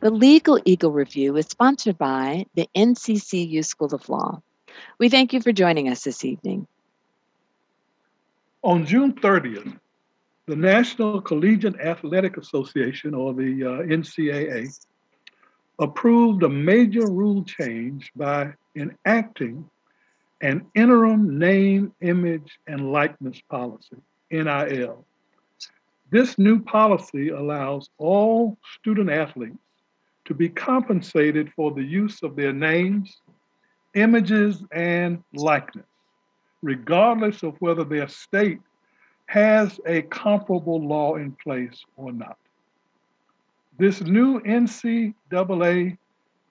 The Legal Eagle Review is sponsored by the NCCU School of Law. We thank you for joining us this evening. On June 30th, the National Collegiate Athletic Association, or the uh, NCAA, approved a major rule change by enacting an interim name, image, and likeness policy, NIL. This new policy allows all student athletes to be compensated for the use of their names, images, and likeness, regardless of whether their state has a comparable law in place or not. This new NCAA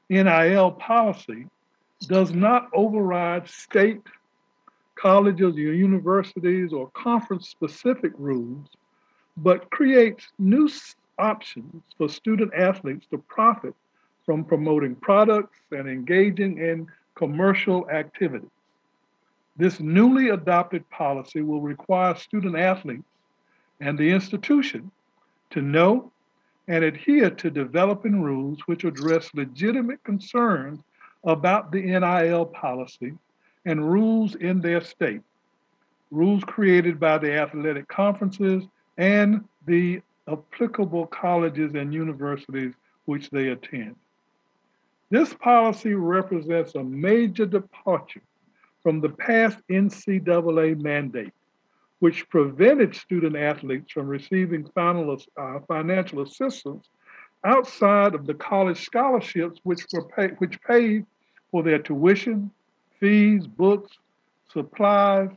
NIL policy does not override state, colleges, or universities, or conference specific rules, but creates new options for student athletes to profit from promoting products and engaging in commercial activities. This newly adopted policy will require student athletes and the institution to know and adhere to developing rules which address legitimate concerns about the NIL policy and rules in their state, rules created by the athletic conferences and the applicable colleges and universities which they attend. This policy represents a major departure from the past NCAA mandate, which prevented student athletes from receiving uh, financial assistance outside of the college scholarships, which were pay, which paid for their tuition, fees, books, supplies,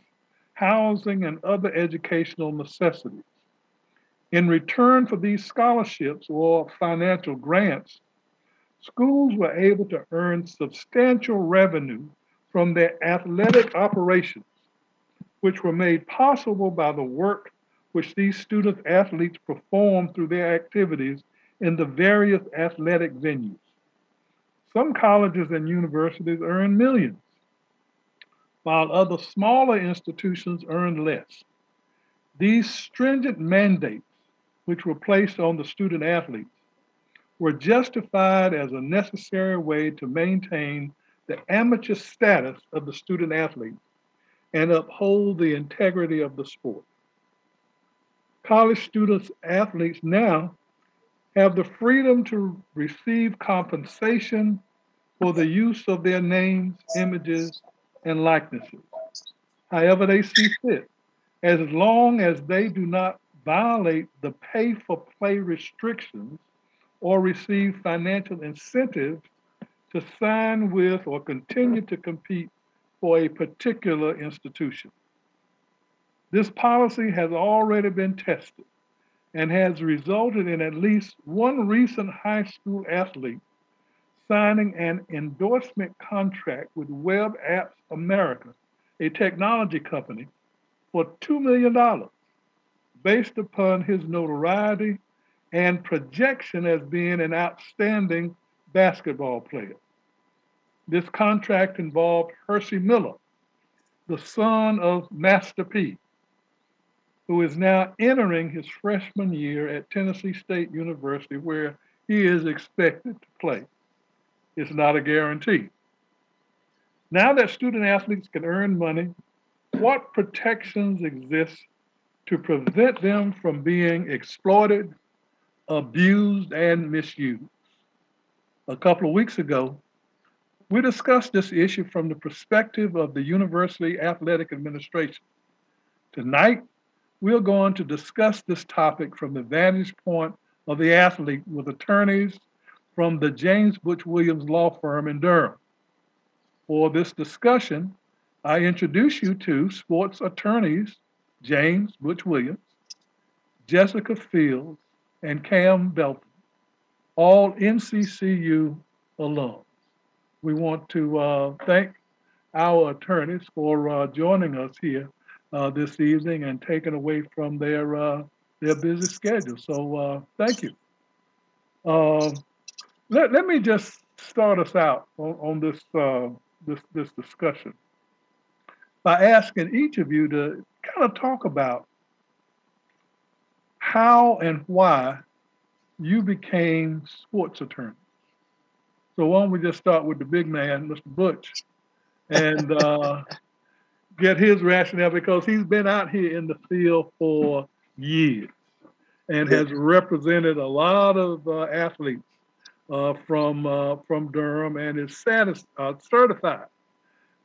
housing, and other educational necessities. In return for these scholarships or financial grants, schools were able to earn substantial revenue from their athletic operations, which were made possible by the work which these student athletes performed through their activities in the various athletic venues. Some colleges and universities earn millions, while other smaller institutions earn less. These stringent mandates which were placed on the student athletes were justified as a necessary way to maintain the amateur status of the student athlete and uphold the integrity of the sport. College students athletes now have the freedom to receive compensation for the use of their names, images, and likenesses, however they see fit, as long as they do not violate the pay for play restrictions or receive financial incentives to sign with or continue to compete for a particular institution. This policy has already been tested and has resulted in at least one recent high school athlete signing an endorsement contract with Web Apps America, a technology company, for $2 million based upon his notoriety and projection as being an outstanding basketball player. This contract involved Hercy Miller, the son of Master P, who is now entering his freshman year at Tennessee State University, where he is expected to play. It's not a guarantee. Now that student athletes can earn money, what protections exist to prevent them from being exploited, abused, and misused. A couple of weeks ago, we discussed this issue from the perspective of the University Athletic Administration. Tonight, we're going to discuss this topic from the vantage point of the athlete with attorneys from the James Butch Williams Law Firm in Durham. For this discussion, I introduce you to sports attorneys James Butch Williams, Jessica Fields, and Cam Belton, all NCCU alums. we want to uh, thank our attorneys for uh, joining us here uh, this evening and taking away from their uh, their busy schedule. So uh, thank you. Um, let, let me just start us out on, on this uh, this this discussion by asking each of you to kind of talk about how and why you became sports attorney. So why don't we just start with the big man, Mr. Butch, and uh, get his rationale because he's been out here in the field for years and has represented a lot of uh, athletes uh, from uh, from Durham and is satis- uh, certified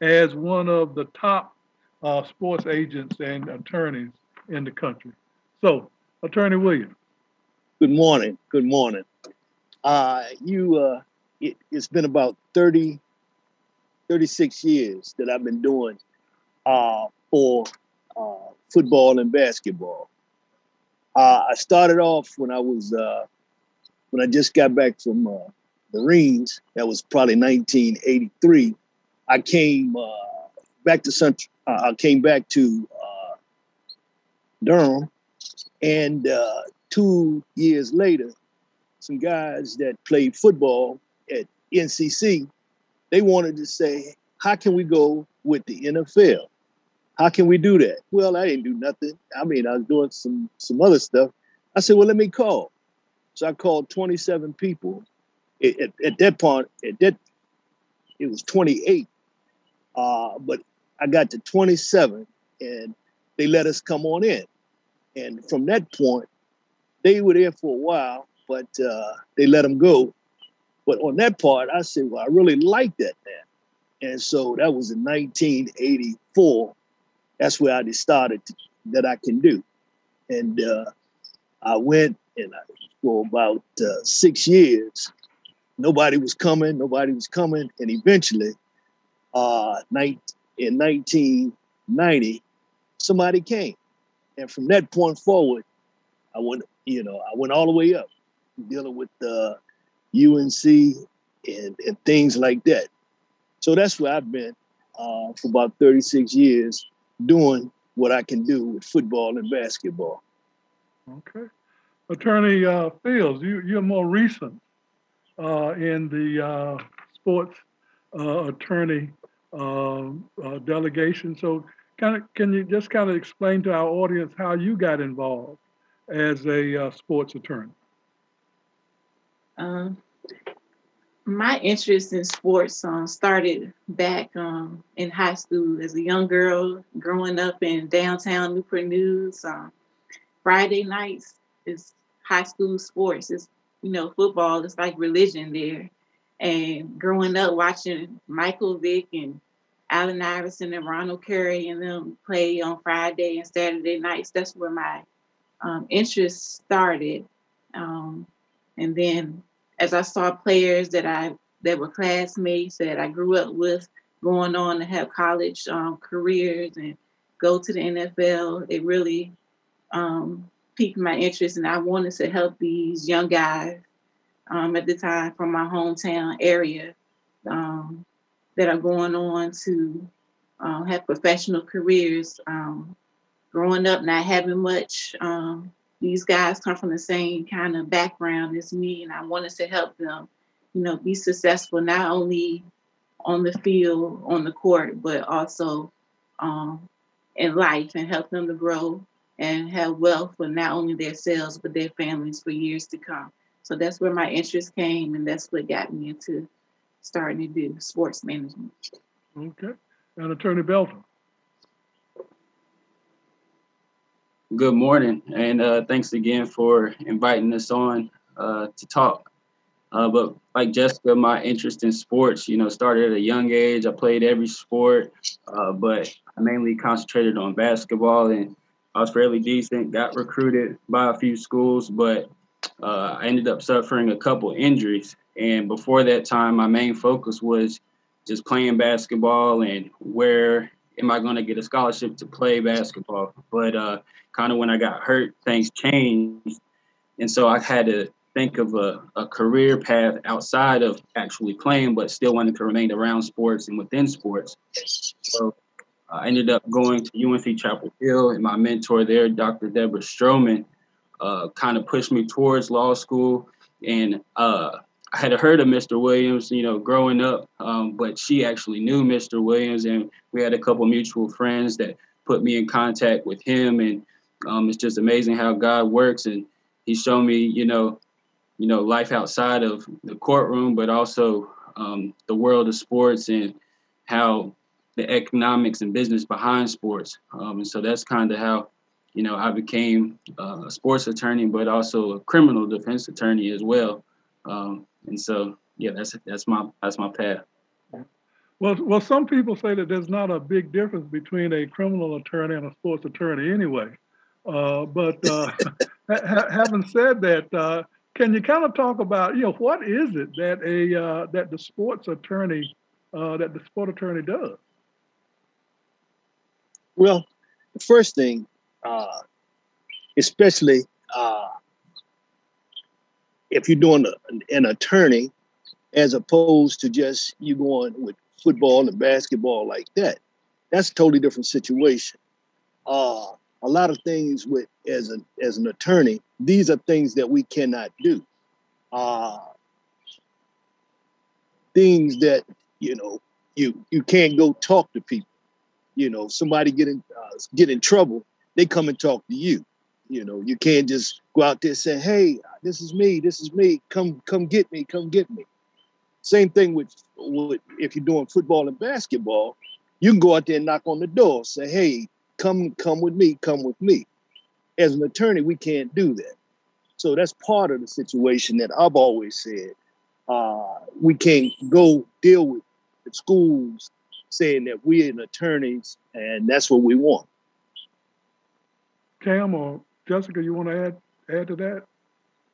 as one of the top uh, sports agents and attorneys in the country. So, Attorney Williams. Good morning. Good morning. Uh, you, uh, it, has been about 30, 36 years that I've been doing uh, for uh, football and basketball. Uh, I started off when I was uh, when I just got back from Marines. That was probably 1983. I came back to Central. I came back to uh, Durham, and uh, two years later, some guys that played football at NCC, they wanted to say, "How can we go with the NFL? How can we do that?" Well, I didn't do nothing. I mean, I was doing some some other stuff. I said, "Well, let me call." So I called 27 people. At, at, at that point, at that it was 28. Uh, but I got to 27 and they let us come on in. And from that point, they were there for a while, but uh, they let them go. But on that part, I said, well, I really like that man. And so that was in 1984. That's where I decided to, that I can do. And uh, I went and I, for about uh, six years, nobody was coming, nobody was coming. And eventually, uh, night, in 1990, somebody came. And from that point forward, I went, you know, I went all the way up dealing with the UNC and, and things like that. So that's where I've been uh, for about 36 years doing what I can do with football and basketball. Okay. Attorney uh, Fields, you, you're more recent uh, in the uh, sports uh, attorney delegation. So, kind of, can you just kind of explain to our audience how you got involved as a uh, sports attorney? Um, my interest in sports um, started back um, in high school as a young girl growing up in downtown Newport News. Um, Friday nights is high school sports. It's you know football. It's like religion there. And growing up watching Michael Vick and Allen Iverson and Ronald Curry and them play on Friday and Saturday nights. That's where my um, interest started. Um, and then as I saw players that I that were classmates that I grew up with going on to have college um, careers and go to the NFL, it really um, piqued my interest, and I wanted to help these young guys um, at the time from my hometown area um, that are going on to uh, have professional careers. Um, growing up, not having much, um, these guys come from the same kind of background as me, and I wanted to help them, you know, be successful not only on the field, on the court, but also um, in life and help them to grow and have wealth for not only themselves but their families for years to come. So that's where my interest came, and that's what got me into starting to do sports management. Okay. And Attorney Belton. Good morning, and uh, thanks again for inviting us on uh, to talk. Uh, but like Jessica, my interest in sports, you know, started at a young age. I played every sport, uh, but I mainly concentrated on basketball, and I was fairly decent. Got recruited by a few schools, but uh, I ended up suffering a couple injuries, and before that time, my main focus was just playing basketball and where am I going to get a scholarship to play basketball. But uh, kind of when I got hurt, things changed. And so I had to think of a, a career path outside of actually playing, but still wanted to remain around sports and within sports. So I ended up going to UNC Chapel Hill, and my mentor there, Dr. Deborah Stroman, uh, kind of pushed me towards law school. And uh, I had heard of Mr. Williams, you know, growing up, um, but she actually knew Mr. Williams, and we had a couple mutual friends that put me in contact with him. And um, it's just amazing how God works, and He showed me, you know, you know, life outside of the courtroom, but also um, the world of sports and how the economics and business behind sports. Um, and so that's kind of how, you know, I became uh, a sports attorney, but also a criminal defense attorney as well. Um, and so, yeah, that's that's my that's my path. Well, well, some people say that there's not a big difference between a criminal attorney and a sports attorney anyway. Uh, but uh, ha- having said that, uh, can you kind of talk about, you know, what is it that a uh, that the sports attorney uh, that the sport attorney does? Well, the first thing, uh, especially uh, if you're doing a, an attorney, as opposed to just you going with football and basketball like that, that's a totally different situation. Uh, a lot of things with as an as an attorney, these are things that we cannot do. Uh, things that you know you you can't go talk to people you know somebody get in uh, get in trouble they come and talk to you you know you can't just go out there and say hey this is me this is me. Come come get me come get me. Same thing with, with if you're doing football and basketball you can go out there and knock on the door say hey come come with me come with me. As an attorney we can't do that. So that's part of the situation that i've always said uh, we can't go deal with the schools saying that we're an attorneys and that's what we want. Cam or Jessica, you want to add add to that?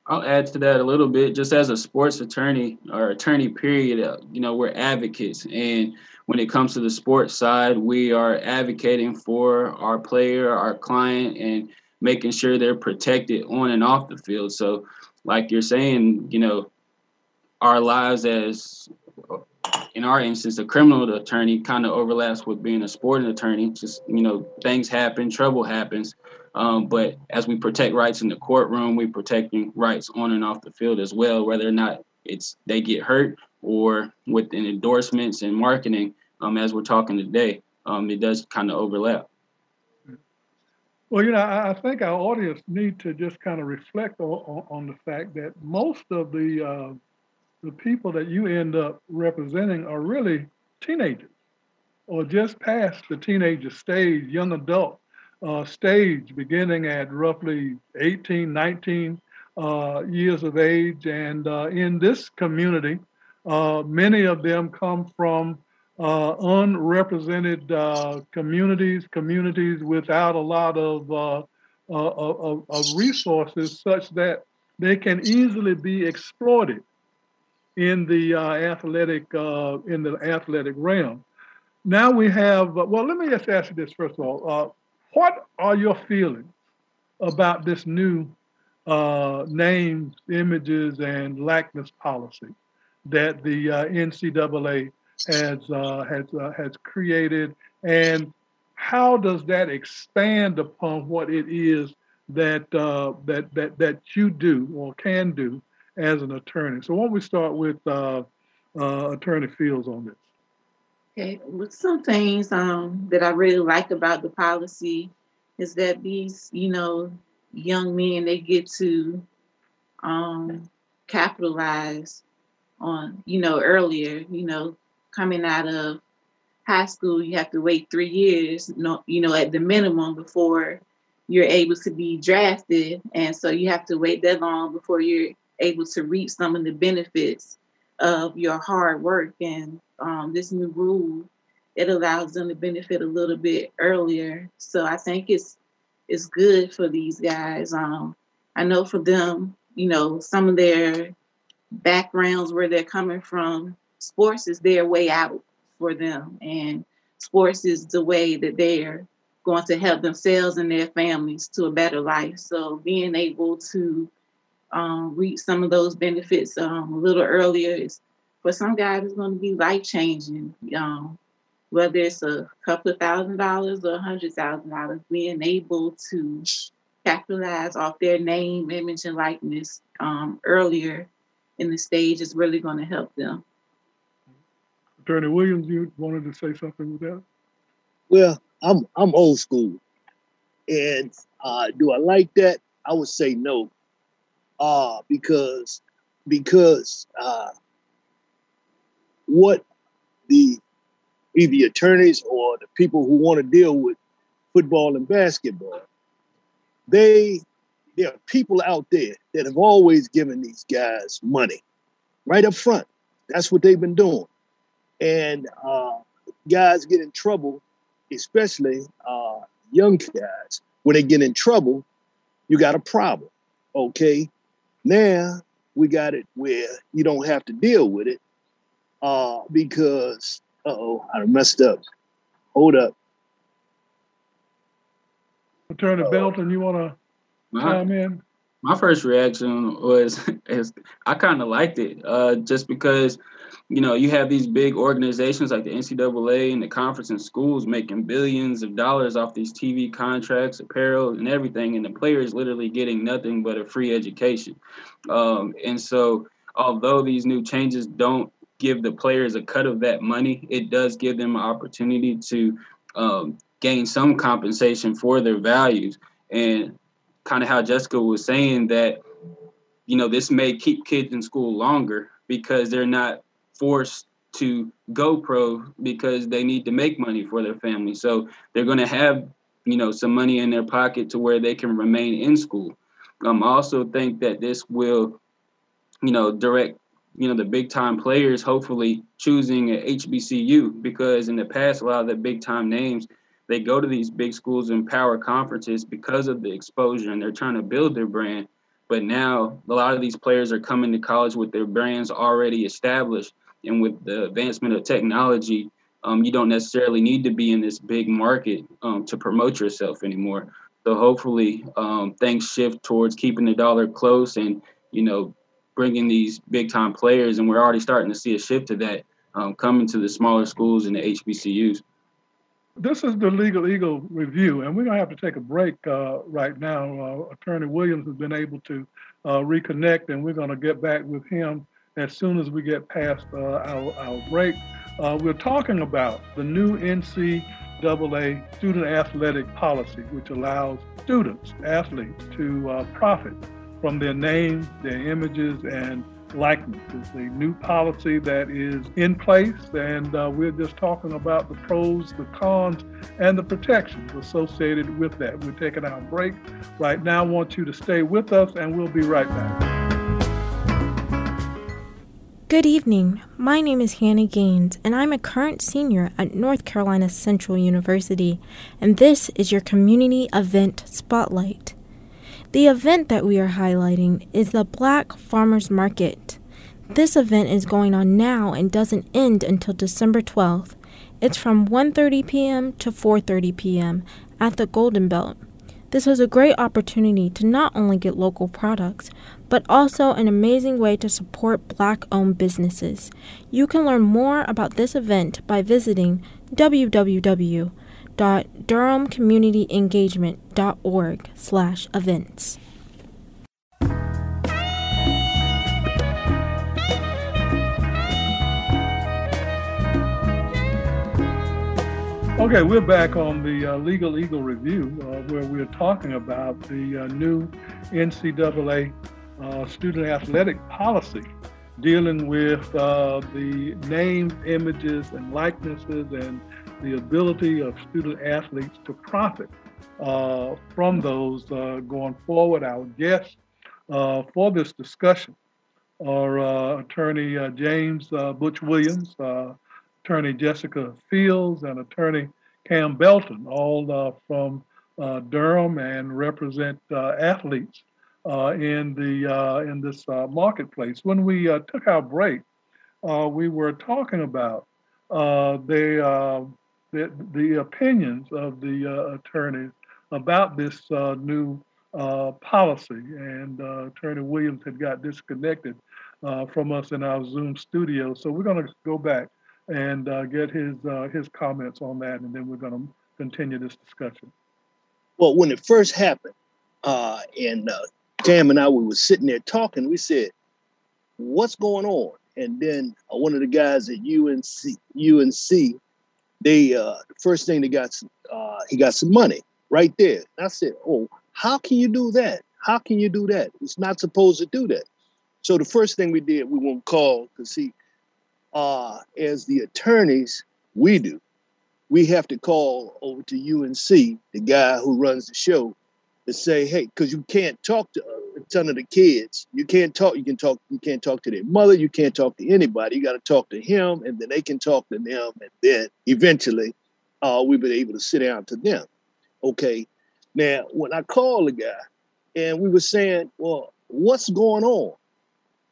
I'll add to that a little bit. Just as a sports attorney or attorney, period, uh, you know, we're advocates. And when it comes to the sports side, we are advocating for our player, our client, and making sure they're protected on and off the field. So, like you're saying, you know, our lives as in our instance, a criminal attorney kind of overlaps with being a sporting attorney. Just you know, things happen, trouble happens. Um, but as we protect rights in the courtroom, we protecting rights on and off the field as well, whether or not it's they get hurt or within endorsements and marketing. Um, as we're talking today, um, it does kind of overlap. Well, you know, I, think our audience need to just kind of reflect on, on the fact that most of the uh, the people that you end up representing are really teenagers or just past the teenager stage, young adult uh, stage, beginning at roughly 18, 19 uh, years of age. And uh, in this community, uh, many of them come from uh, unrepresented communities, communities without a lot of, of, of resources such that they can easily be exploited in the uh, athletic uh, in the athletic realm. Now we have. Well, let me just ask you this first of all. Uh, are your feelings about this new uh, names, images, and likeness policy that the uh, NCAA has has has created, and how does that expand upon what it is that that that that you do or can do as an attorney. So why don't we start with uh, uh, Attorney Fields on this? Okay, some things um, that I really like about the policy is that these, you know, young men they get to um, capitalize on, you know, earlier, you know, coming out of high school, you have to wait three years, you know, at the minimum before you're able to be drafted, and so you have to wait that long before you're able to reap some of the benefits of your hard work. And um, this new rule, it allows them to benefit a little bit earlier. So I think it's it's good for these guys. Um, I know for them, you know, some of their backgrounds where they're coming from, sports is their way out for them, and sports is the way that they're going to help themselves and their families to a better life. So being able to um, reap some of those benefits um, a little earlier. is for some guys, it's going to be life changing. Um, whether it's a couple of thousand dollars or a hundred thousand dollars, being able to capitalize off their name, image, and likeness um, earlier in the stage is really going to help them. Attorney Williams, you wanted to say something with that? Well, I'm I'm old school, and uh, do I like that? I would say no, uh, because because uh, what the either attorneys or the people who want to deal with football and basketball, they there are people out there that have always given these guys money right up front. That's what they've been doing. And uh, guys get in trouble, especially uh, young guys. When they get in trouble, you got a problem. Okay. Now we got it where you don't have to deal with it uh, because, oh, I messed up. Hold up. Attorney Belton, and you want to My, chime in? my first reaction was is I kind of liked it, uh, just because you know you have these big organizations like the NCAA and the conference and schools making billions of dollars off these TV contracts, apparel, and everything, and the players literally getting nothing but a free education. Um, and so, although these new changes don't give the players a cut of that money, it does give them an opportunity to um, gain some compensation for their values. And kind of how Jessica was saying that, you know, this may keep kids in school longer because they're not forced to go pro because they need to make money for their family. So they're going to have, you know, some money in their pocket to where they can remain in school. Um, I also think that this will, you know, direct, you know, the big time players hopefully choosing a HBCU because in the past, a lot of the big time names they go to these big schools and power conferences because of the exposure and they're trying to build their brand. But now a lot of these players are coming to college with their brands already established. And with the advancement of technology, um, you don't necessarily need to be in this big market um, to promote yourself anymore. So hopefully um, things shift towards keeping the dollar close and, you know, bringing these big time players. And we're already starting to see a shift to that um, coming to the smaller schools and the HBCUs. This is the Legal Eagle review, and we're going to have to take a break uh, right now. Uh, Attorney Williams has been able to uh, reconnect, and we're going to get back with him as soon as we get past uh, our, our break. Uh, we're talking about the new NCAA student athletic policy, which allows students, athletes, to uh, profit from their names, their images, and likeness. It's a new policy that is in place, and uh, we're just talking about the pros, the cons, and the protections associated with that. We're taking our break right now. I want you to stay with us, and we'll be right back. Good evening. My name is Hannah Gaines, and I'm a current senior at North Carolina Central University, and this is your community event spotlight. The event that we are highlighting is the Black Farmers Market. This event is going on now and doesn't end until December 12th. It's from 1:30 p.m. to 4:30 p.m. at the Golden Belt. This is a great opportunity to not only get local products, but also an amazing way to support black owned businesses. You can learn more about this event by visiting www.durhamcommunityengagement.org slash events. Okay, we're back on the uh, Legal Eagle Review, uh, where we're talking about the uh, new NCAA uh, student athletic policy dealing with uh, the names, images, and likenesses and the ability of student athletes to profit uh, from those going forward. Our guests for this discussion are Attorney James Butch Williams, Attorney Jessica Fields and Attorney Cam Belton, all uh, from uh, Durham and represent uh, athletes uh, in the uh, in this marketplace. When we took our break, we were talking about the, the, the opinions of the attorneys about this new uh, policy. And uh, Attorney Williams had got disconnected uh, from us in our Zoom studio. So we're going to go back and uh, get his uh, his comments on that, and then we're going to continue this discussion. Well, when it first happened, uh, and uh, Tam and I we were sitting there talking, we said, "What's going on?" And then uh, one of the guys at UNC, UNC, they uh, first thing they got, uh, he got some money right there. And I said, "Oh, how can you do that? How can you do that? It's not supposed to do that." So the first thing we did, we won't call because see, uh, as the attorneys, we do. We have to call over to UNC, the guy who runs the show, to say, hey, because you can't talk to ton of the kids. You can't talk. You can talk. You can't talk to their mother. You can't talk to anybody. You got to talk to him, and then they can talk to them, and then eventually, uh, we've been able to sit down to them. Okay. Now, when I called the guy, and we were saying, well, what's going on?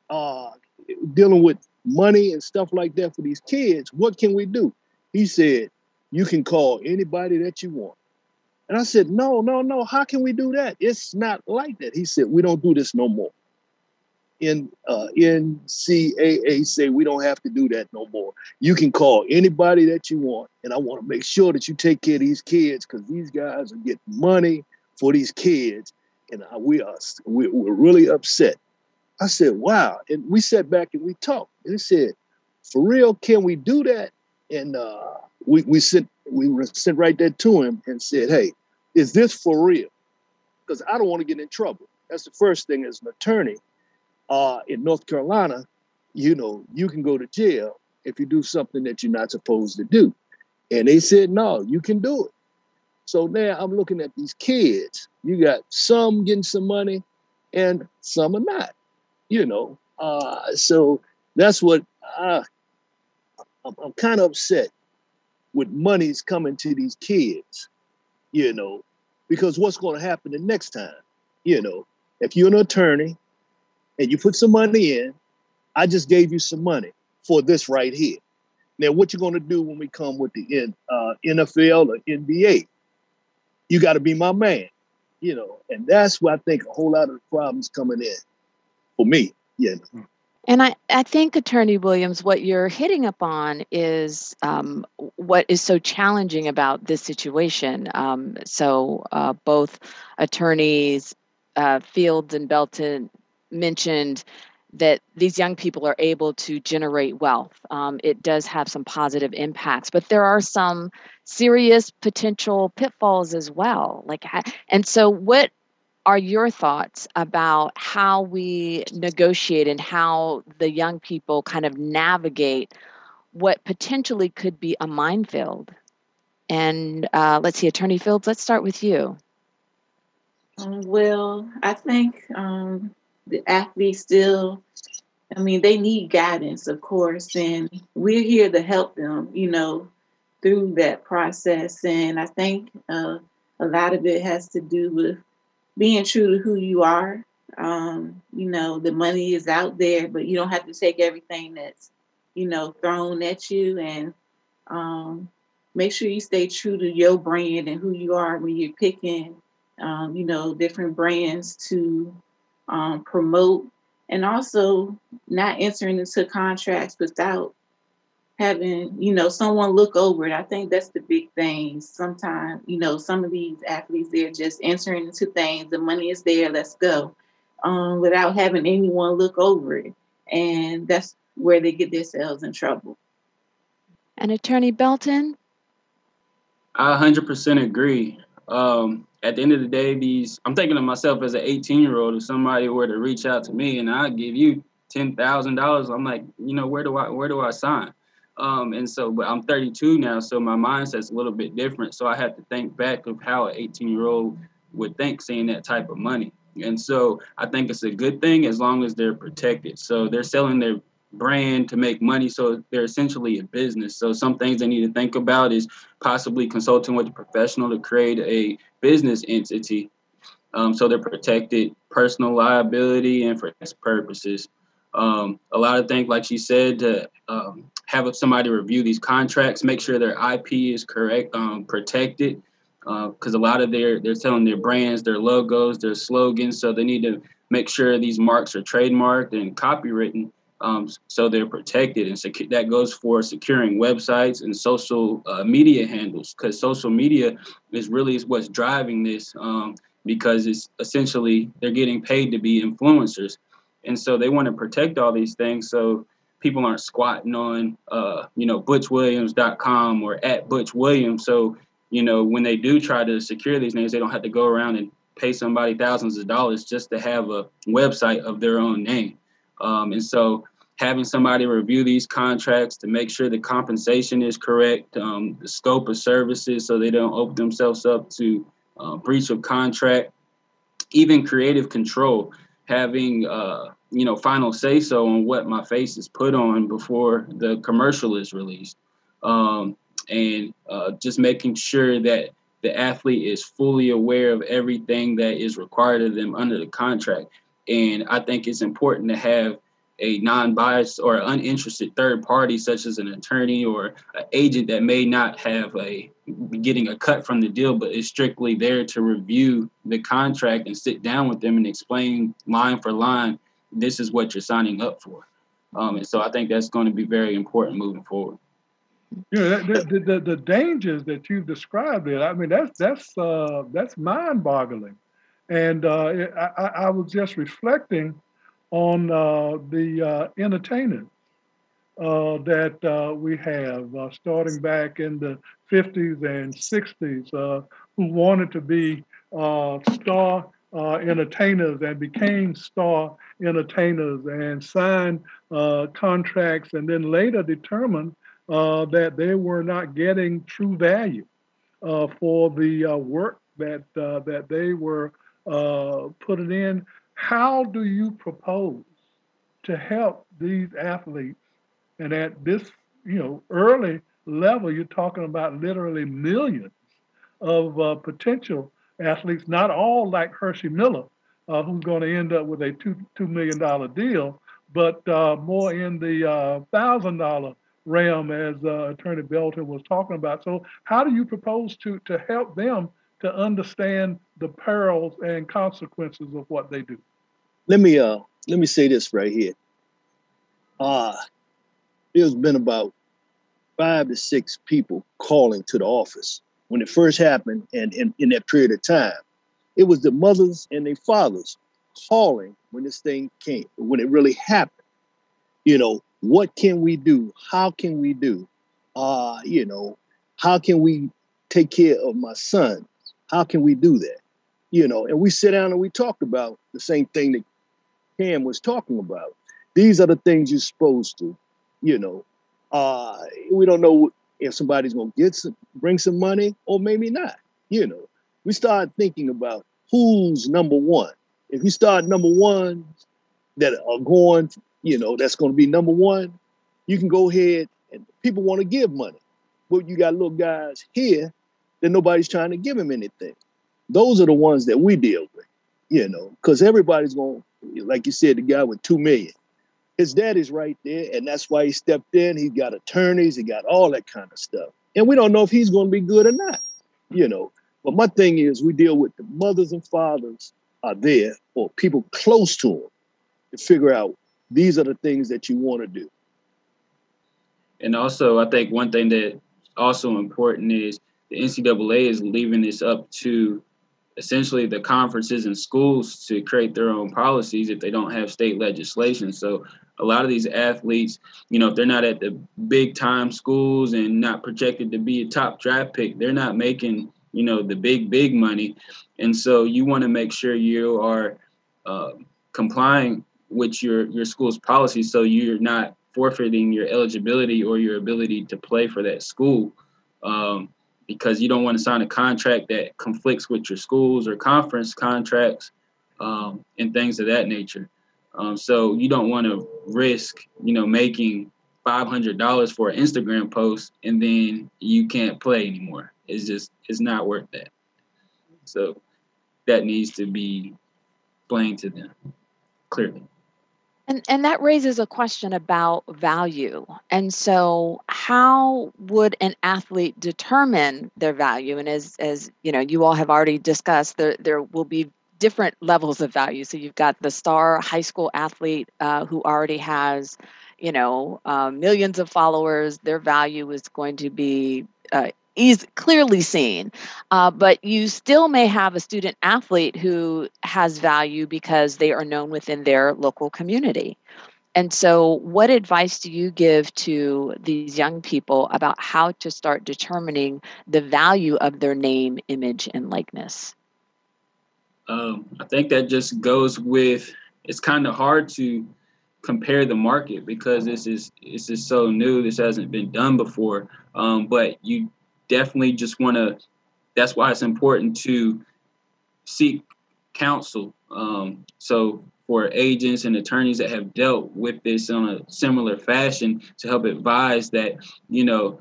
Uh, dealing with money and stuff like that for these kids. What can we do? He said, you can call anybody that you want. And I said, no, no, no. How can we do that? It's not like that. He said, we don't do this no more. In uh, NCAA say we don't have to do that no more. You can call anybody that you want, and I want to make sure that you take care of these kids because these guys are getting money for these kids, and we are we, we're really upset. I said, wow. And we sat back and we talked. And he said, for real, can we do that? And uh, we, we sent we sent right there to him and said, hey, is this for real? Because I don't want to get in trouble. That's the first thing as an attorney uh, in North Carolina, you know, you can go to jail if you do something that you're not supposed to do. And they said, no, you can do it. So now I'm looking at these kids. You got some getting some money and some are not you know. Uh, so that's what uh, I'm, I'm kind of upset with money's coming to these kids, you know, because what's going to happen the next time, you know, if you're an attorney and you put some money in, I just gave you some money for this right here. Now, what you're going to do when we come with the uh, NFL or NBA? You got to be my man, you know, and that's where I think a whole lot of the problems coming in for me. Yeah. And I, I think, Attorney Williams, what you're hitting upon is um, what is so challenging about this situation. Um, so, uh, both attorneys, uh, Fields and Belton, mentioned that these young people are able to generate wealth. Um, it does have some positive impacts, but there are some serious potential pitfalls as well. Like, and so, what are your thoughts about how we negotiate and how the young people kind of navigate what potentially could be a minefield? And uh, let's see, Attorney Fields, let's start with you. Um, well, I think um, the athletes still, I mean, they need guidance, of course, and we're here to help them, you know, through that process. And I think uh, a lot of it has to do with being true to who you are. Um, you know, the money is out there, but you don't have to take everything that's, you know, thrown at you and um, make sure you stay true to your brand and who you are when you're picking, um, you know, different brands to um, promote and also not entering into contracts without having you know someone look over it. I think that's the big thing. Sometimes you know some of these athletes they're just entering into things. The money is there. Let's go. Um, without having anyone look over it. And that's where they get themselves in trouble. And attorney belton? I 100% agree. Um, at the end of the day these i'm thinking of myself as an 18 year old if somebody were to reach out to me and i give you $10000 i'm like you know where do i where do i sign um, and so, but I'm 32 now, so my mindset's a little bit different. So I have to think back of how an 18 year old would think seeing that type of money. And so I think it's a good thing as long as they're protected. So they're selling their brand to make money. So they're essentially a business. So some things they need to think about is possibly consulting with a professional to create a business entity. Um, so they're protected personal liability and for purposes. Um, a lot of things, like she said, to um, have somebody review these contracts, make sure their IP is correct, um, protected. because uh, a lot of their they're selling their brands, their logos, their slogans, so they need to make sure these marks are trademarked and copywritten um, so they're protected. And secu- that goes for securing websites and social uh, media handles because social media is really what's driving this um, because it's essentially they're getting paid to be influencers. And so they want to protect all these things so people aren't squatting on, uh, you know, butchwilliams.com or at Butch Williams. So, you know, when they do try to secure these names, they don't have to go around and pay somebody thousands of dollars just to have a website of their own name. Um, and so having somebody review these contracts to make sure the compensation is correct, um, the scope of services so they don't open themselves up to uh, breach of contract, even creative control, having uh, you know final say so on what my face is put on before the commercial is released, um, and uh, just making sure that the athlete is fully aware of everything that is required of them under the contract. And I think it's important to have a non-biased or uninterested third party, such as an attorney or an agent that may not have a getting a cut from the deal, but is strictly there to review the contract and sit down with them and explain line for line, this is what you're signing up for. Um, and so I think that's going to be very important moving forward. Yeah, the, the, the, the dangers that you've described there, I mean, that's that's uh, that's mind-boggling. And uh, I, I was just reflecting on uh, the uh, entertainers uh, that uh, we have, uh, starting back in the 50s and 60s, uh, who wanted to be star entertainers and became star entertainers and signed contracts and then later determined that they were not getting true value for the work that, that they were putting in how do you propose to help these athletes? And at this, you know, early level, you're talking about literally millions of uh, potential athletes, not all like Hercy Miller, uh, who's going to end up with a two two million dollar deal, but uh, more in the uh, thousand dollar realm, as uh, Attorney Belton was talking about. So, how do you propose to to help them to understand the perils and consequences of what they do? let me uh let me say this right here. Uh there's been about five to six people calling to the office when it first happened and in, that period of time. It was the mothers and their fathers calling when this thing came, when it really happened. You know, what can we do? How can we do? Uh, you know, how can we take care of my son? How can we do that? You know, and we sit down and we talk about the same thing that Cam was talking about. These are the things you're supposed to, you know. Uh, we don't know if somebody's gonna get some, bring some money or maybe not. You know, we start thinking about who's number one. If you start number one that are going, you know, that's going to be number one, you can go ahead and people want to give money. But you got little guys here that nobody's trying to give him anything. Those are the ones that we deal with, you know, because everybody's going like you said, the guy with two million. His daddy's right there, and that's why he stepped in. He got attorneys, he got all that kind of stuff. And we don't know if he's going to be good or not, you know. But my thing is, we deal with the mothers and fathers are there, or people close to them, to figure out these are the things that you want to do. And also, I think one thing that also important is the NCAA is leaving this up to essentially the conferences and schools to create their own policies if they don't have state legislation. So a lot of these athletes, you know, if they're not at the big time schools and not projected to be a top draft pick, they're not making, you know, the big, big money. And so you want to make sure you are uh, complying with your, your school's policy so you're not forfeiting your eligibility or your ability to play for that school. Um, because you don't want to sign a contract that conflicts with your schools or conference contracts um, and things of that nature. Um, so you don't want to risk, you know, making five hundred dollars for an Instagram post and then you can't play anymore. It's just it's not worth that. So that needs to be explained to them clearly. And, and that raises a question about value. And so, how would an athlete determine their value? And as, as you know, you all have already discussed, there, there will be different levels of value. So you've got the star high school athlete uh, who already has, you know, uh, millions of followers. Their value is going to be uh, is clearly seen. Uh, but you still may have a student athlete who has value because they are known within their local community. And so, what advice do you give to these young people about how to start determining the value of their name, image, and likeness? Um, I think that just goes with it's kind of hard to compare the market because this is this is so new. This hasn't been done before. Um, but you definitely just want to. That's why it's important to seek counsel. Um, so for agents and attorneys that have dealt with this on a similar fashion to help advise that you know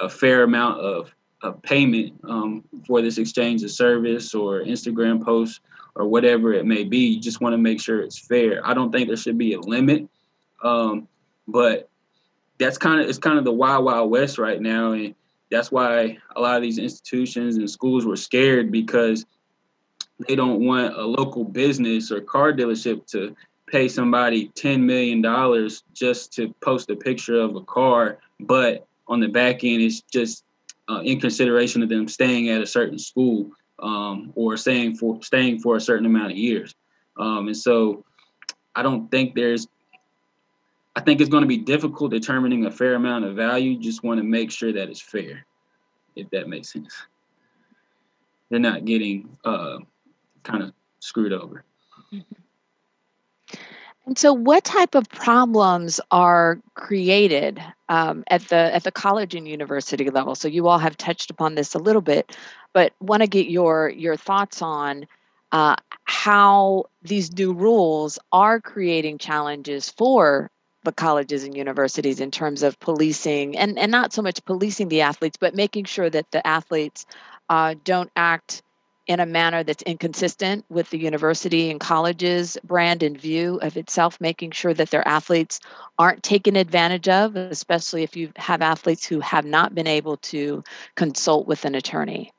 a fair amount of, of payment um, for this exchange of service or Instagram post or whatever it may be. You just want to make sure it's fair. I don't think there should be a limit, um, but that's kind of it's kind of the wild wild west right now, and that's why a lot of these institutions and schools were scared because they don't want a local business or car dealership to pay somebody $10 million just to post a picture of a car. But on the back end it's just uh, in consideration of them staying at a certain school um, or staying for staying for a certain amount of years. Um, and so i don't think there's I think it's going to be difficult determining a fair amount of value. Just want to make sure that it's fair, if that makes sense. They're not getting uh, kind of screwed over. And so, what type of problems are created um, at the at the college and university level? So, you all have touched upon this a little bit, but want to get your your thoughts on uh, how these new rules are creating challenges for the colleges and universities in terms of policing and, and not so much policing the athletes, but making sure that the athletes uh, don't act in a manner that's inconsistent with the university and college's brand and view of itself, making sure that their athletes aren't taken advantage of, especially if you have athletes who have not been able to consult with an attorney.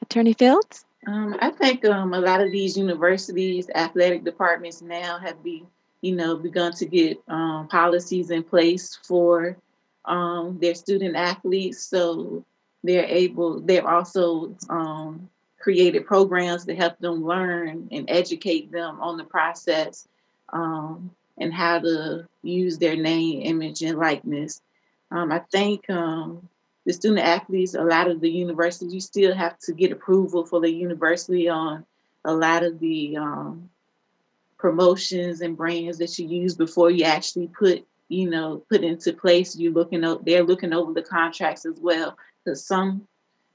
Attorney Fields? Um, I think um, a lot of these universities, athletic departments now have been you know, begun to get um, policies in place for um, their student athletes. So they're able, they've also um, created programs to help them learn and educate them on the process um, and how to use their name, image, and likeness. Um, I think um, the student athletes, a lot of the universities, still have to get approval for the university on a lot of the um, promotions and brands that you use before you actually put you know put into place you looking up they're looking over the contracts as well. Because some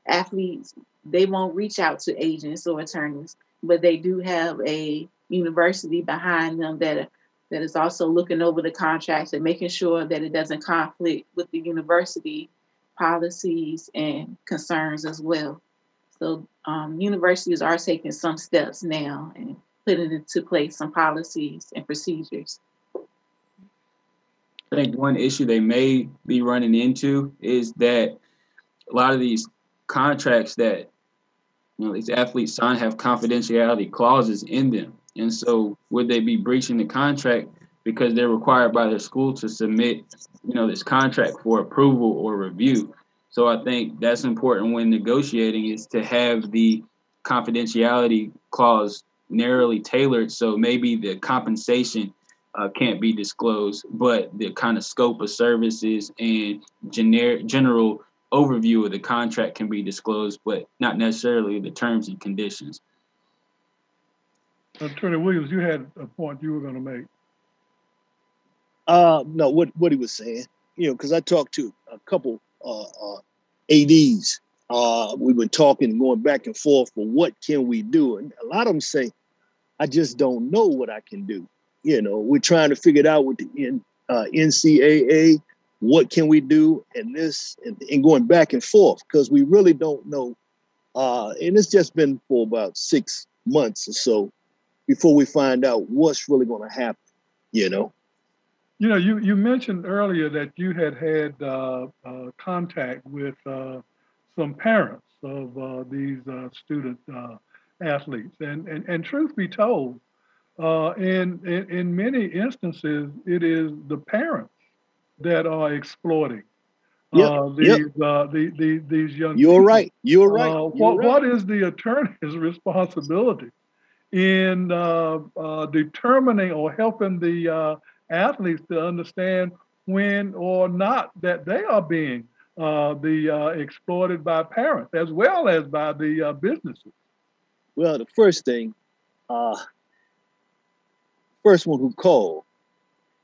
athletes they won't reach out to agents or attorneys but they do have a university behind them that that is also looking over the contracts and making sure that it doesn't conflict with the university policies and concerns as well. So um, universities are taking some steps now and putting into place some policies and procedures. I think one issue they may be running into is that a lot of these contracts that you know these athletes sign have confidentiality clauses in them. And so would they be breaching the contract because they're required by their school to submit, you know, this contract for approval or review? So I think that's important when negotiating is to have the confidentiality clause narrowly tailored so maybe the compensation uh, can't be disclosed but the kind of scope of services and generic general overview of the contract can be disclosed but not necessarily the terms and conditions. Attorney williams you had a point you were going to make. Uh no what what he was saying you know because i talked to a couple uh, uh ads uh, we've been talking and going back and forth for what can we do and a lot of them say i just don't know what i can do you know we're trying to figure it out with the uh, ncaa what can we do and this and, and going back and forth because we really don't know uh, and it's just been for about six months or so before we find out what's really going to happen you know. You know, you, you mentioned earlier that you had had uh, uh, contact with uh, some parents of uh, these uh, student uh, athletes, and, and and truth be told, in, in in many instances, it is the parents that are exploiting Yep, uh, yep. these uh, the, the, these young. You're people. right. You're right. Uh, what right. what is the attorney's responsibility in uh, uh, determining or helping the uh, athletes to understand when or not that they are being uh, the uh, exploited by parents as well as by the uh, businesses? Well, the first thing, uh, first one who called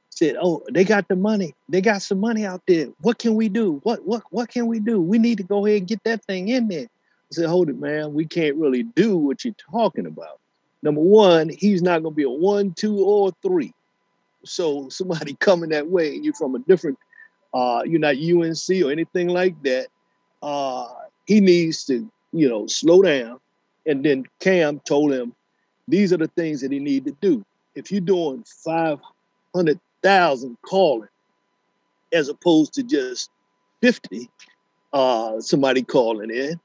said, "Oh, they got the money. They got some money out there. What can we do? What what what can we do? We need to go ahead and get that thing in there." I said, "Hold it, man. We can't really do what you're talking about. Number one, he's not going to be a one, two, or three. So somebody coming that way, you're from a different, uh, you're not UNC or anything like that. Uh, he needs to, you know, slow down. And then Cam told him, these are the things that he need to do. If you're doing 500,000 calling, as opposed to just 50, uh, somebody calling in,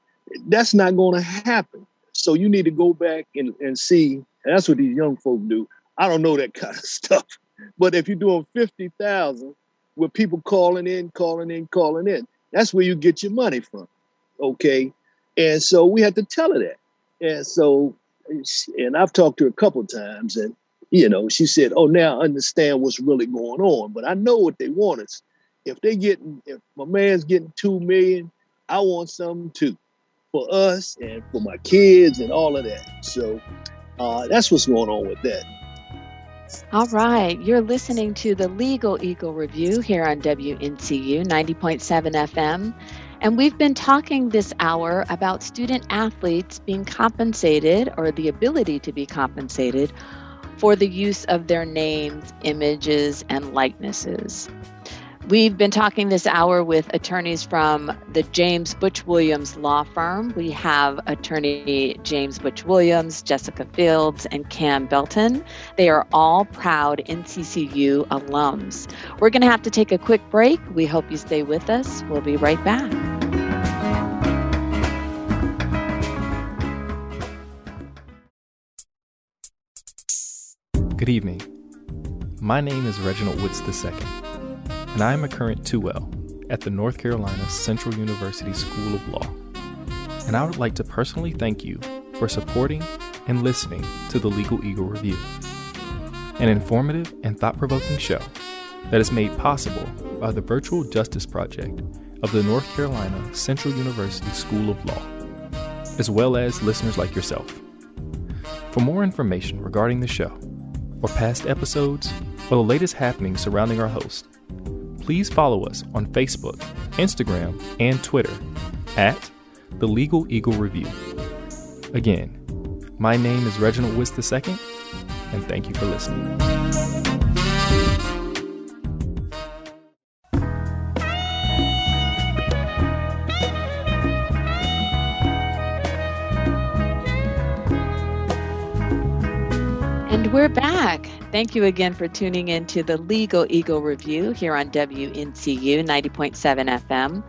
that's not going to happen. So you need to go back and, and see, and that's what these young folk do. I don't know that kind of stuff. But if you're doing 50,000 with people calling in, calling in, calling in, that's where you get your money from. Okay. And so we had to tell her that. And so, and I've talked to her a couple of times, and you know, she said, "Oh, now I understand what's really going on." But I know what they want is, if they getting, if my man's getting two million, I want something too, for us and for my kids and all of that. So uh, that's what's going on with that. All right, you're listening to the Legal Eagle Review here on WNCU 90.7 FM. And we've been talking this hour about student athletes being compensated or the ability to be compensated for the use of their names, images, and likenesses. We've been talking this hour with attorneys from the James Butch Williams law firm. We have attorney James Butch Williams, Jessica Fields, and Cam Belton. They are all proud NCCU alums. We're going to have to take a quick break. We hope you stay with us. We'll be right back. Good evening. My name is Reginald Woods II, and I am a current 2L at the North Carolina Central University School of Law. And I would like to personally thank you for supporting and listening to the Legal Eagle Review, an informative and thought provoking show that is made possible by the Virtual Justice Project of the North Carolina Central University School of Law, as well as listeners like yourself. For more information regarding the show, or past episodes, or the latest happenings surrounding our host, please follow us on Facebook, Instagram, and Twitter at The Legal Eagle Review. Again, my name is Reginald Woods II, and thank you for listening. Thank you again for tuning in to the Legal Eagle Review here on WNCU 90.7 FM.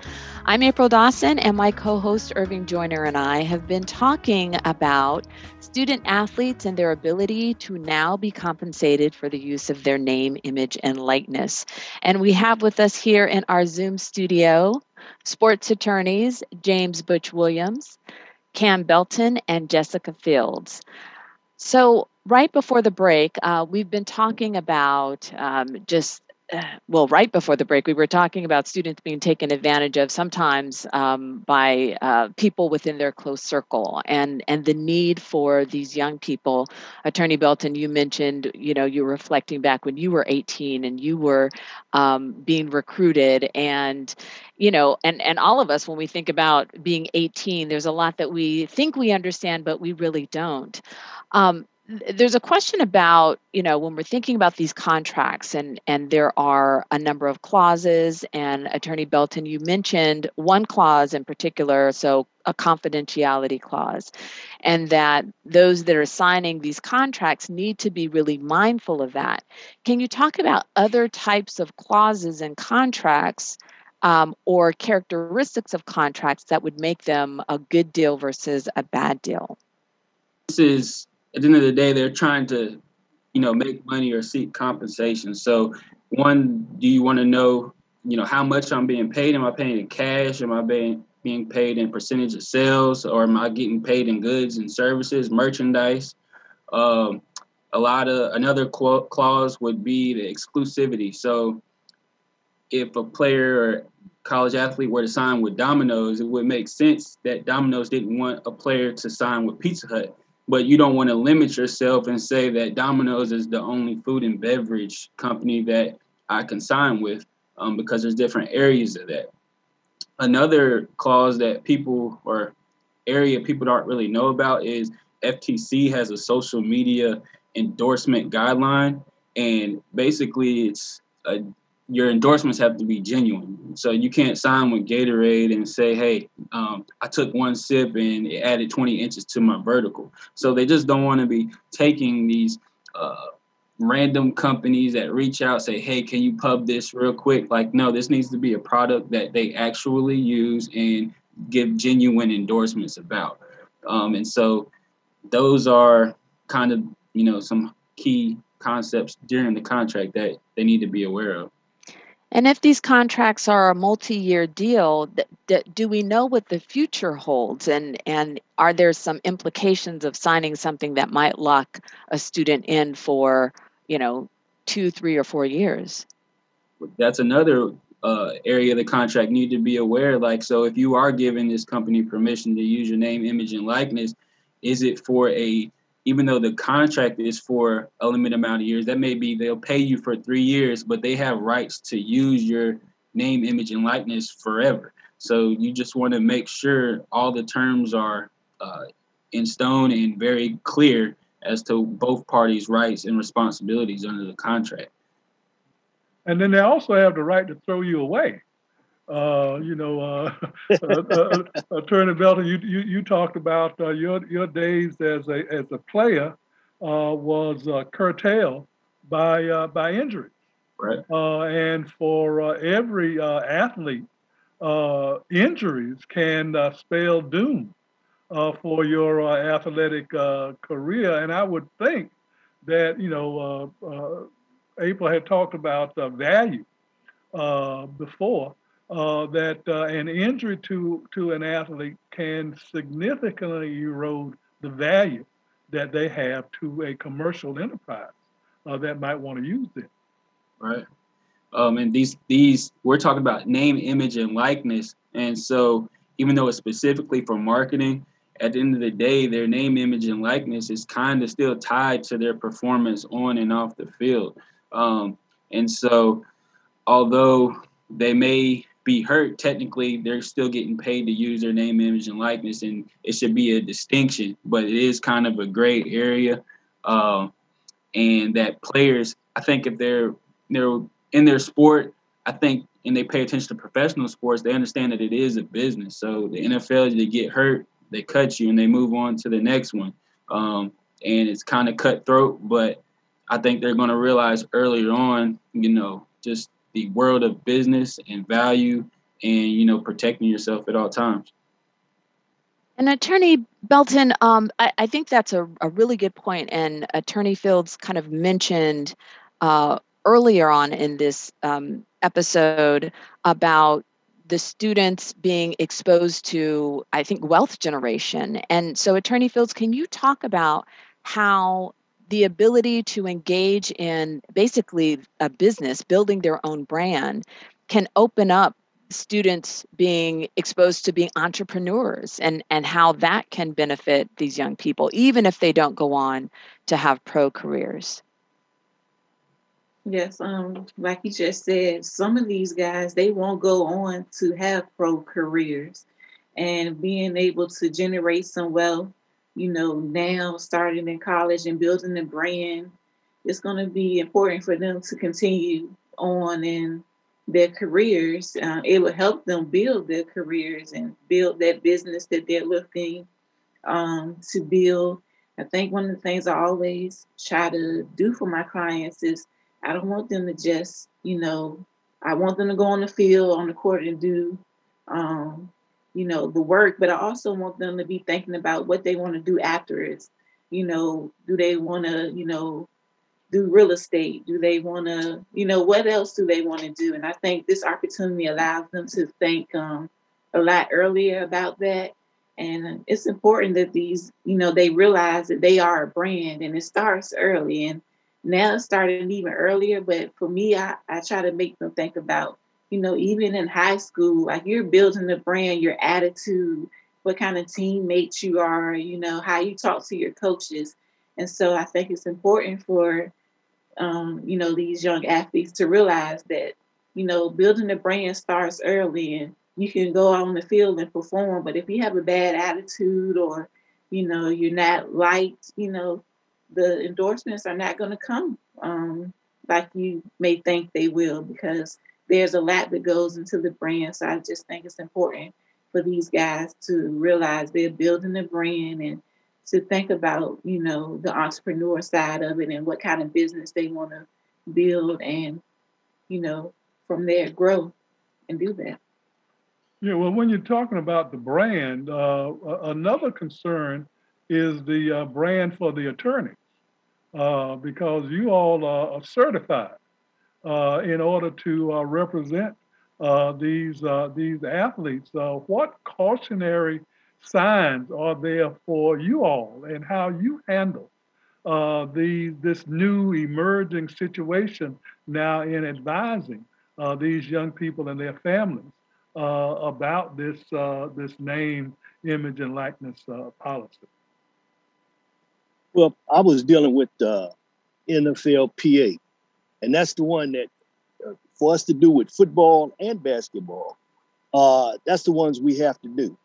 I'm April Dawson, and my co host Irving Joyner and I have been talking about student athletes and their ability to now be compensated for the use of their name, image, and likeness. And we have with us here in our Zoom studio sports attorneys James Butch Williams, Cam Belton, and Jessica Fields. So, right before the break, uh, we've been talking about um, just, uh, well, right before the break, we were talking about students being taken advantage of sometimes um, by uh, people within their close circle and, and the need for these young people. Attorney Belton, you mentioned, you know, you were reflecting back when you were 18 and you were um, being recruited and, you know, and, and all of us, when we think about being 18, there's a lot that we think we understand, but we really don't. Um, there's a question about you know when we're thinking about these contracts and and there are a number of clauses and attorney belton you mentioned one clause in particular so a confidentiality clause and that those that are signing these contracts need to be really mindful of that. Can you talk about other types of clauses and contracts um, or characteristics of contracts that would make them a good deal versus a bad deal? This is at the end of the day, they're trying to, you know, make money or seek compensation. So, one, do you want to know, you know, how much I'm being paid? Am I paying in cash? Am I being being paid in percentage of sales, or am I getting paid in goods and services, merchandise? Um, a lot of another clause would be the exclusivity. So, if a player or college athlete were to sign with Domino's, it would make sense that Domino's didn't want a player to sign with Pizza Hut but you don't want to limit yourself and say that Domino's is the only food and beverage company that I can sign with um, because there's different areas of that. Another clause that people or area people don't really know about is FTC has a social media endorsement guideline, and basically it's a your endorsements have to be genuine. So you can't sign with Gatorade and say, hey, um, I took one sip and it added 20 inches to my vertical. So they just don't want to be taking these uh, random companies that reach out, say, hey, can you pub this real quick? Like, no, this needs to be a product that they actually use and give genuine endorsements about. Um, and so those are kind of, you know, some key concepts during the contract that they need to be aware of. And if these contracts are a multi-year deal, th- th- do we know what the future holds? And and are there some implications of signing something that might lock a student in for, you know, two, three, or four years? That's another uh, area of the contract need to be aware. Like, so if you are giving this company permission to use your name, image, and likeness, is it for a even though the contract is for a limited amount of years, that may be they'll pay you for three years, but they have rights to use your name, image, and likeness forever. So you just want to make sure all the terms are uh, in stone and very clear as to both parties' rights and responsibilities under the contract. And then they also have the right to throw you away. Uh, you know, uh, uh, uh, uh, Attorney Belton, you, you, you talked about uh, your your days as a as a player uh, was uh, curtailed by uh, by injury. Right. and for every athlete, injuries can spell doom for your athletic career. And I would think that you know April had talked about value before uh, that uh, an injury to, to an athlete can significantly erode the value that they have to a commercial enterprise uh, that might want to use them. Right. Um, and these these we're talking about name, image, and likeness. And so even though it's specifically for marketing, at the end of the day, their name, image, and likeness is kind of still tied to their performance on and off the field. Um, and so although they may be hurt, technically they're still getting paid to use their name, image, and likeness, and it should be a distinction. But it is kind of a gray area, uh, and that players, I think, if they're they're in their sport, I think, and they pay attention to professional sports, they understand that it is a business. So the NFL, they get hurt, they cut you, and they move on to the next one, um, and it's kind of cutthroat. But I think they're going to realize earlier on, you know, just the world of business and value and you know protecting yourself at all times. And attorney belton um, I, I, think that's a, a, really good point and attorney fields kind of mentioned uh, earlier on in this um, episode about the students being exposed to i think wealth generation. And so attorney fields can you talk about how the ability to engage in basically a business, building their own brand, can open up students being exposed to being entrepreneurs and, and how that can benefit these young people, even if they don't go on to have pro careers. Yes, um, like you just said, some of these guys they won't go on to have pro careers, and being able to generate some wealth you know, now starting in college and building a brand, it's going to be important for them to continue on in their careers. Uh, it will help them build their careers and build that business that they're looking um, to build. I think one of the things I always try to do for my clients is I don't want them to just, you know, I want them to go on the field, on the court, and do, um, you know, the work. But I also want them to be thinking about what they want to do afterwards. You know, do they want to, you know, do real estate? Do they want to, you know, what else do they want to do? And I think this opportunity allows them to think um, a lot earlier about that. And it's important that these, you know, they realize that they are a brand and it starts early. And now it's starting even earlier, but for me, I, I try to make them think about, you know, even in high school, like you're building the brand, your attitude, what kind of teammates you are, you know, how you talk to your coaches. And so I think it's important for um, you know, these young athletes to realize that, you know, building a brand starts early and you can go out on the field and perform. But if you have a bad attitude or, you know, you're not liked, you know, the endorsements are not going to come um, like you may think they will because there's a lot that goes into the brand. So I just think it's important for these guys to realize they're building a brand and to think about, you know, the entrepreneur side of it and what kind of business they want to build and, you know, from there grow and do that. Yeah, well, when you're talking about the brand, uh, another concern is the uh, brand for the attorneys, uh, because you all are certified in order to uh, represent uh, these these athletes. what cautionary signs are there for you all and how you handle uh, the this new emerging situation now in advising uh, these young people and their families uh, about this uh, this name, image, and likeness uh, policy? Well, I was dealing with the NFLPA, and that's the one that uh, for us to do with football and basketball, that's the ones we have to do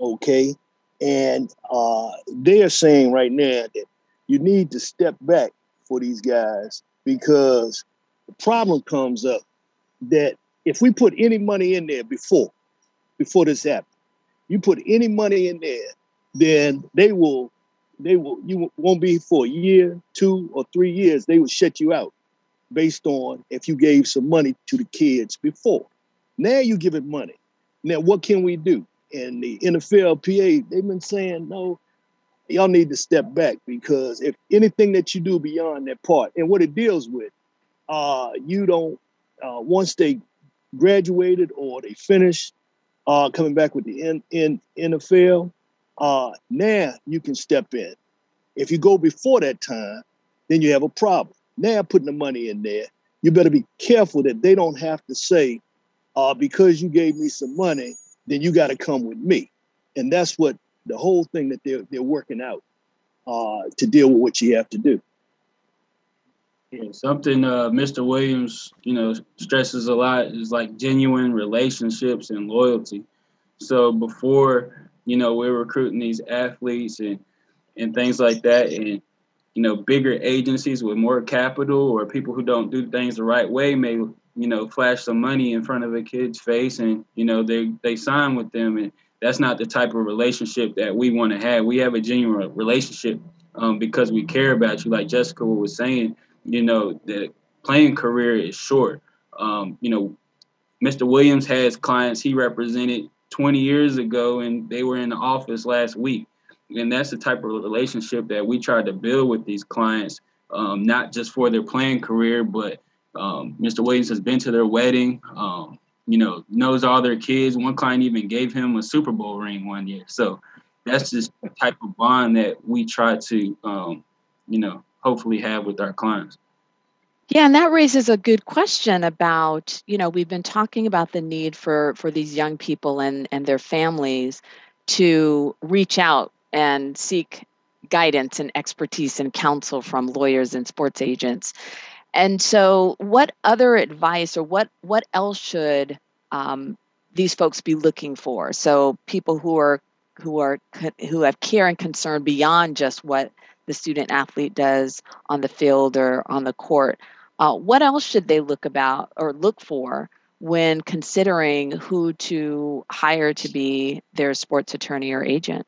okay? And uh, they are saying right now that you need to step back for these guys because the problem comes up that if we put any money in there before, before this happened, you put any money in there, then they will, they will, you won't be for a year, two or three years, they will shut you out based on if you gave some money to the kids before. Now you give it money. Now what can we do? and the NFLPA, they've been saying, no, y'all need to step back because if anything that you do beyond that part and what it deals with, uh, you don't, uh, once they graduated or they finished uh, coming back with the N- N- NFL, uh, now you can step in. If you go before that time, then you have a problem. Now putting the money in there, you better be careful that they don't have to say, uh, because you gave me some money, then you got to come with me. And that's what the whole thing that they're they're working out uh, to deal with what you have to do. Yeah, something uh, Mr. Williams, you know, stresses a lot is like genuine relationships and loyalty. So before, you know, we're recruiting these athletes and and things like that, and you know, bigger agencies with more capital or people who don't do things the right way may you know, flash some money in front of a kid's face and, you know, they, they sign with them. And that's not the type of relationship that we want to have. We have a genuine relationship um, because we care about you. Like Jessica was saying, you know, the playing career is short. Um, you know, Mr. Williams has clients he represented 20 years ago and they were in the office last week. And that's the type of relationship that we try to build with these clients, um, not just for their playing career, but um, Mr. Williams has been to their wedding. Um, you know, knows all their kids. One client even gave him a Super Bowl ring one year. So that's just the type of bond that we try to, um, you know, hopefully have with our clients. Yeah, and that raises a good question about, you know, we've been talking about the need for for these young people and and their families to reach out and seek guidance and expertise and counsel from lawyers and sports agents. And so, what other advice or what what else should um, these folks be looking for? So, people who are who are who have care and concern beyond just what the student athlete does on the field or on the court. Uh, what else should they look about or look for when considering who to hire to be their sports attorney or agent?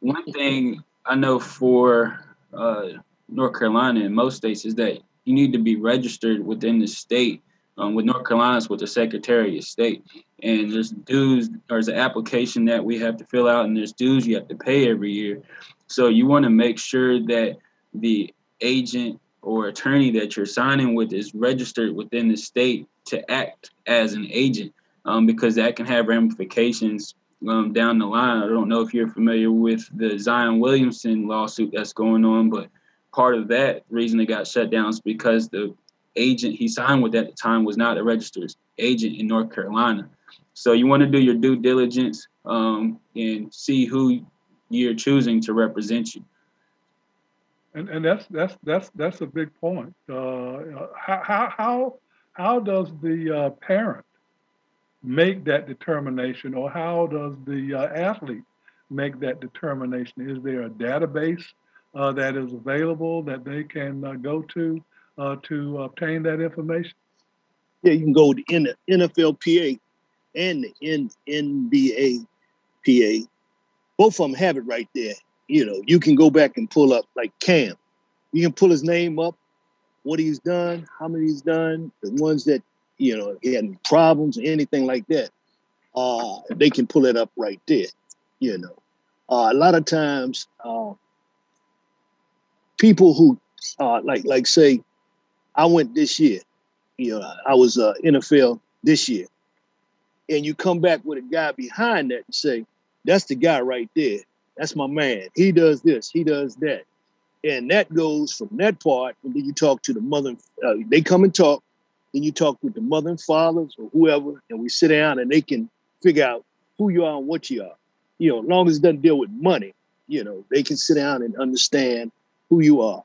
One thing I know for uh, North Carolina and most states is that you need to be registered within the state. Um, with North Carolina's with the Secretary of State, and there's dues. Or there's an application that we have to fill out, and there's dues you have to pay every year. So you want to make sure that the agent or attorney that you're signing with is registered within the state to act as an agent um, because that can have ramifications um, down the line. I don't know if you're familiar with the Zion Williamson lawsuit that's going on, but part of that reason it got shut down is because the agent he signed with at the time was not a registered agent in North Carolina. So you want to do your due diligence um, and see who you're choosing to represent you. And, and that's that's that's that's a big point. Uh, how how how does the uh, parent make that determination, or how does the uh, athlete make that determination? Is there a database uh, that is available that they can uh, go to uh, to obtain that information? Yeah, you can go to the NFLPA and the N- NBAPA both of them have it right there. You know, you can go back and pull up like Cam. You can pull his name up, what he's done, how many he's done, the ones that you know he had problems or anything like that. Uh, they can pull it up right there. You know, uh, a lot of times uh, people who uh, like like say, I went this year. You know, I was uh, NFL this year, and you come back with a guy behind that and say, that's the guy right there. That's my man. He does this, he does that. And that goes from that part, and then you talk to the mother, uh, they come and talk, then you talk with the mother and fathers or whoever, and we sit down and they can figure out who you are and what you are. You know, as long as it doesn't deal with money, you know, they can sit down and understand who you are.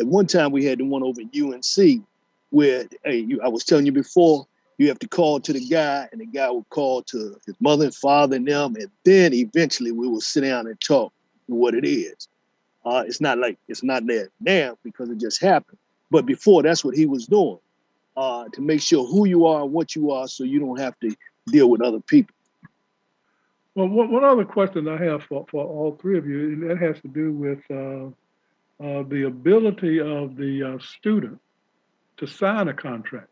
At one time, we had the one over at UNC where, hey, you, I was telling you before, you have to call to the guy, and the guy will call to his mother and father and them, and then eventually we will sit down and talk what it is. Uh, it's not like it's not there now because it just happened. But before, that's what he was doing uh, to make sure who you are and what you are, so you don't have to deal with other people. Well, one, one other question I have for, for all three of you, and that has to do with uh, uh, the ability of the uh, student to sign a contract.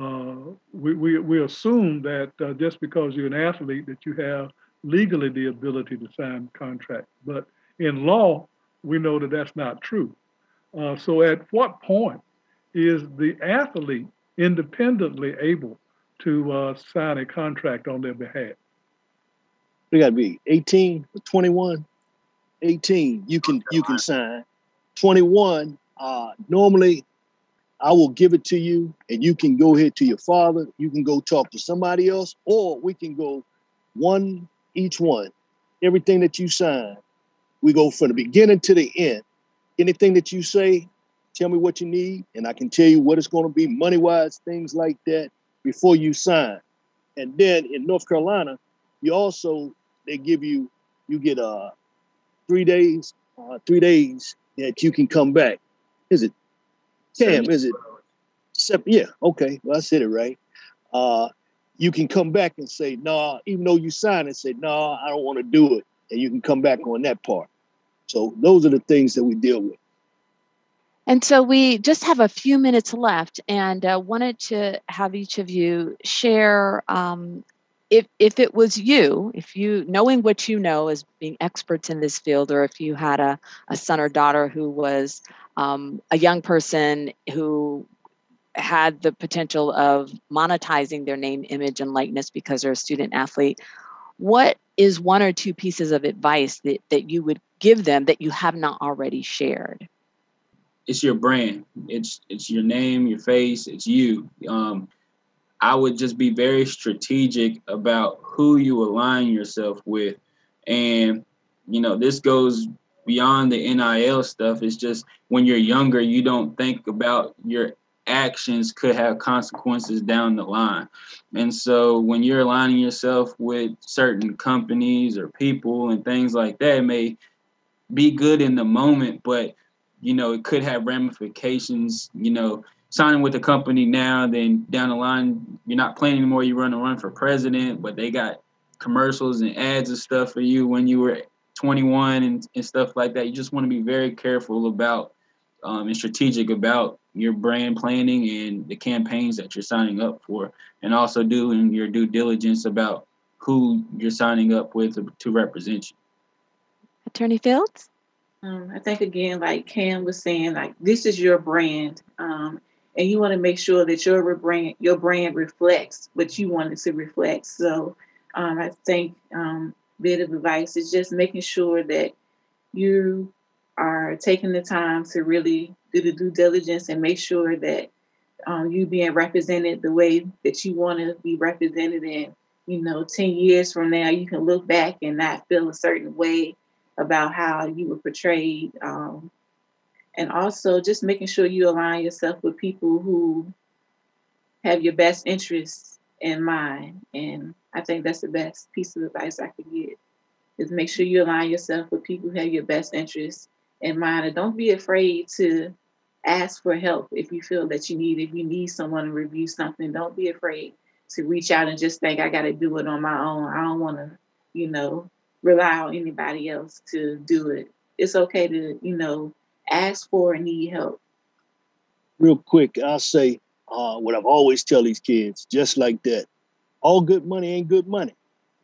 Uh, we, we, we assume that uh, just because you're an athlete that you have legally the ability to sign contract. But in law, we know that that's not true. So at what point is the athlete independently able to uh, sign a contract on their behalf? We got to be 18 or 21. 18, you can you can sign. 21, uh, normally I will give it to you, and you can go ahead to your father. You can go talk to somebody else, or we can go one each one. Everything that you sign, we go from the beginning to the end. Anything that you say, tell me what you need, and I can tell you what it's going to be money wise, things like that, before you sign. And then in North Carolina, you also they give you you get uh three days, uh, three days that you can come back. Is it Cam, is it? Yeah, okay. Well, I said it right. Uh, you can come back and say, no, nah, even though you signed and say, no, nah, I don't want to do it. And you can come back on that part. So those are the things that we deal with. And so we just have a few minutes left and uh, wanted to have each of you share um, if, if it was you, if you, knowing what you know as being experts in this field, or if you had a, a son or daughter who was um, a young person who had the potential of monetizing their name, image, and likeness because they're a student athlete, what is one or two pieces of advice that, that you would give them that you have not already shared? It's your brand. It's it's your name, your face. It's you. Um, I would just be very strategic about who you align yourself with, and you know this goes beyond the NIL stuff. It's just when you're younger, you don't think about your actions could have consequences down the line. And so when you're aligning yourself with certain companies or people and things like that, may be good in the moment, but you know, it could have ramifications, you know, signing with a company now, then down the line, you're not playing anymore, you run a run for president, but they got commercials and ads and stuff for you when you were 21 and, and stuff like that. You just want to be very careful about um, and strategic about your brand planning and the campaigns that you're signing up for, and also doing your due diligence about who you're signing up with to, to represent you. Attorney Fields? Um, I think again, like Cam was saying, like this is your brand, um, and you want to make sure that your brand your brand reflects what you want it to reflect. So, um, I think um, bit of advice is just making sure that you are taking the time to really do the due diligence and make sure that um, you being represented the way that you want to be represented in you know 10 years from now you can look back and not feel a certain way about how you were portrayed um, and also just making sure you align yourself with people who have your best interests in mind. And i think that's the best piece of advice i could give is make sure you align yourself with people who have your best interests in mind and don't be afraid to ask for help if you feel that you need if you need someone to review something. Don't be afraid to reach out and just think i got to do it on my own. I don't want to you know rely on anybody else to do it it's okay to you know ask for and need help real quick i'll say uh, what i've always tell these kids just like that all good money ain't good money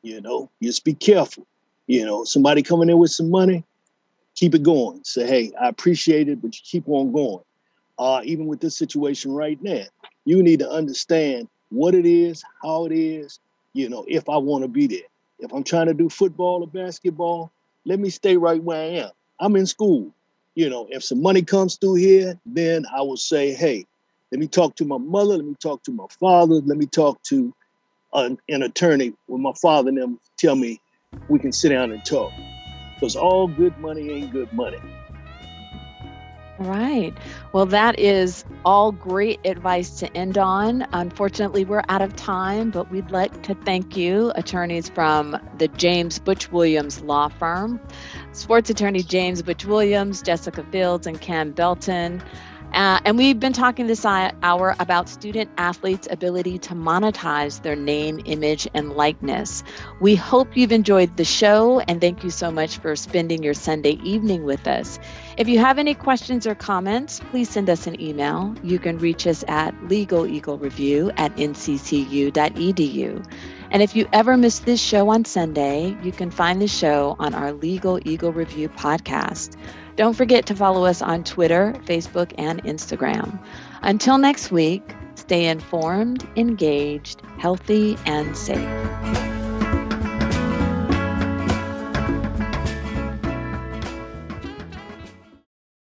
you know just be careful you know somebody coming in with some money keep it going. Say, hey, I appreciate it, but you keep on going. Uh, even with this situation right now, you need to understand what it is, how it is, you know, if I want to be there. If I'm trying to do football or basketball, let me stay right where I am. I'm in school. You know, if some money comes through here, then I will say, hey, let me talk to my mother, let me talk to my father, let me talk to an, an attorney with my father and them tell me we can sit down and talk because all good money ain't good money. Right. Well, that is all great advice to end on. Unfortunately, we're out of time, but we'd like to thank you, attorneys from the James Butch Williams Law Firm, sports attorney James Butch Williams, Jessica Fields, and Cam Belton. Uh, and we've been talking this hour about student athletes' ability to monetize their name, image, and likeness. We hope you've enjoyed the show, and thank you so much for spending your Sunday evening with us. If you have any questions or comments, please send us an email. You can reach us at legaleaglereview at nccu.edu. And if you ever miss this show on Sunday, you can find the show on our Legal Eagle Review podcast. Don't forget to follow us on Twitter, Facebook, and Instagram. Until next week, stay informed, engaged, healthy, and safe.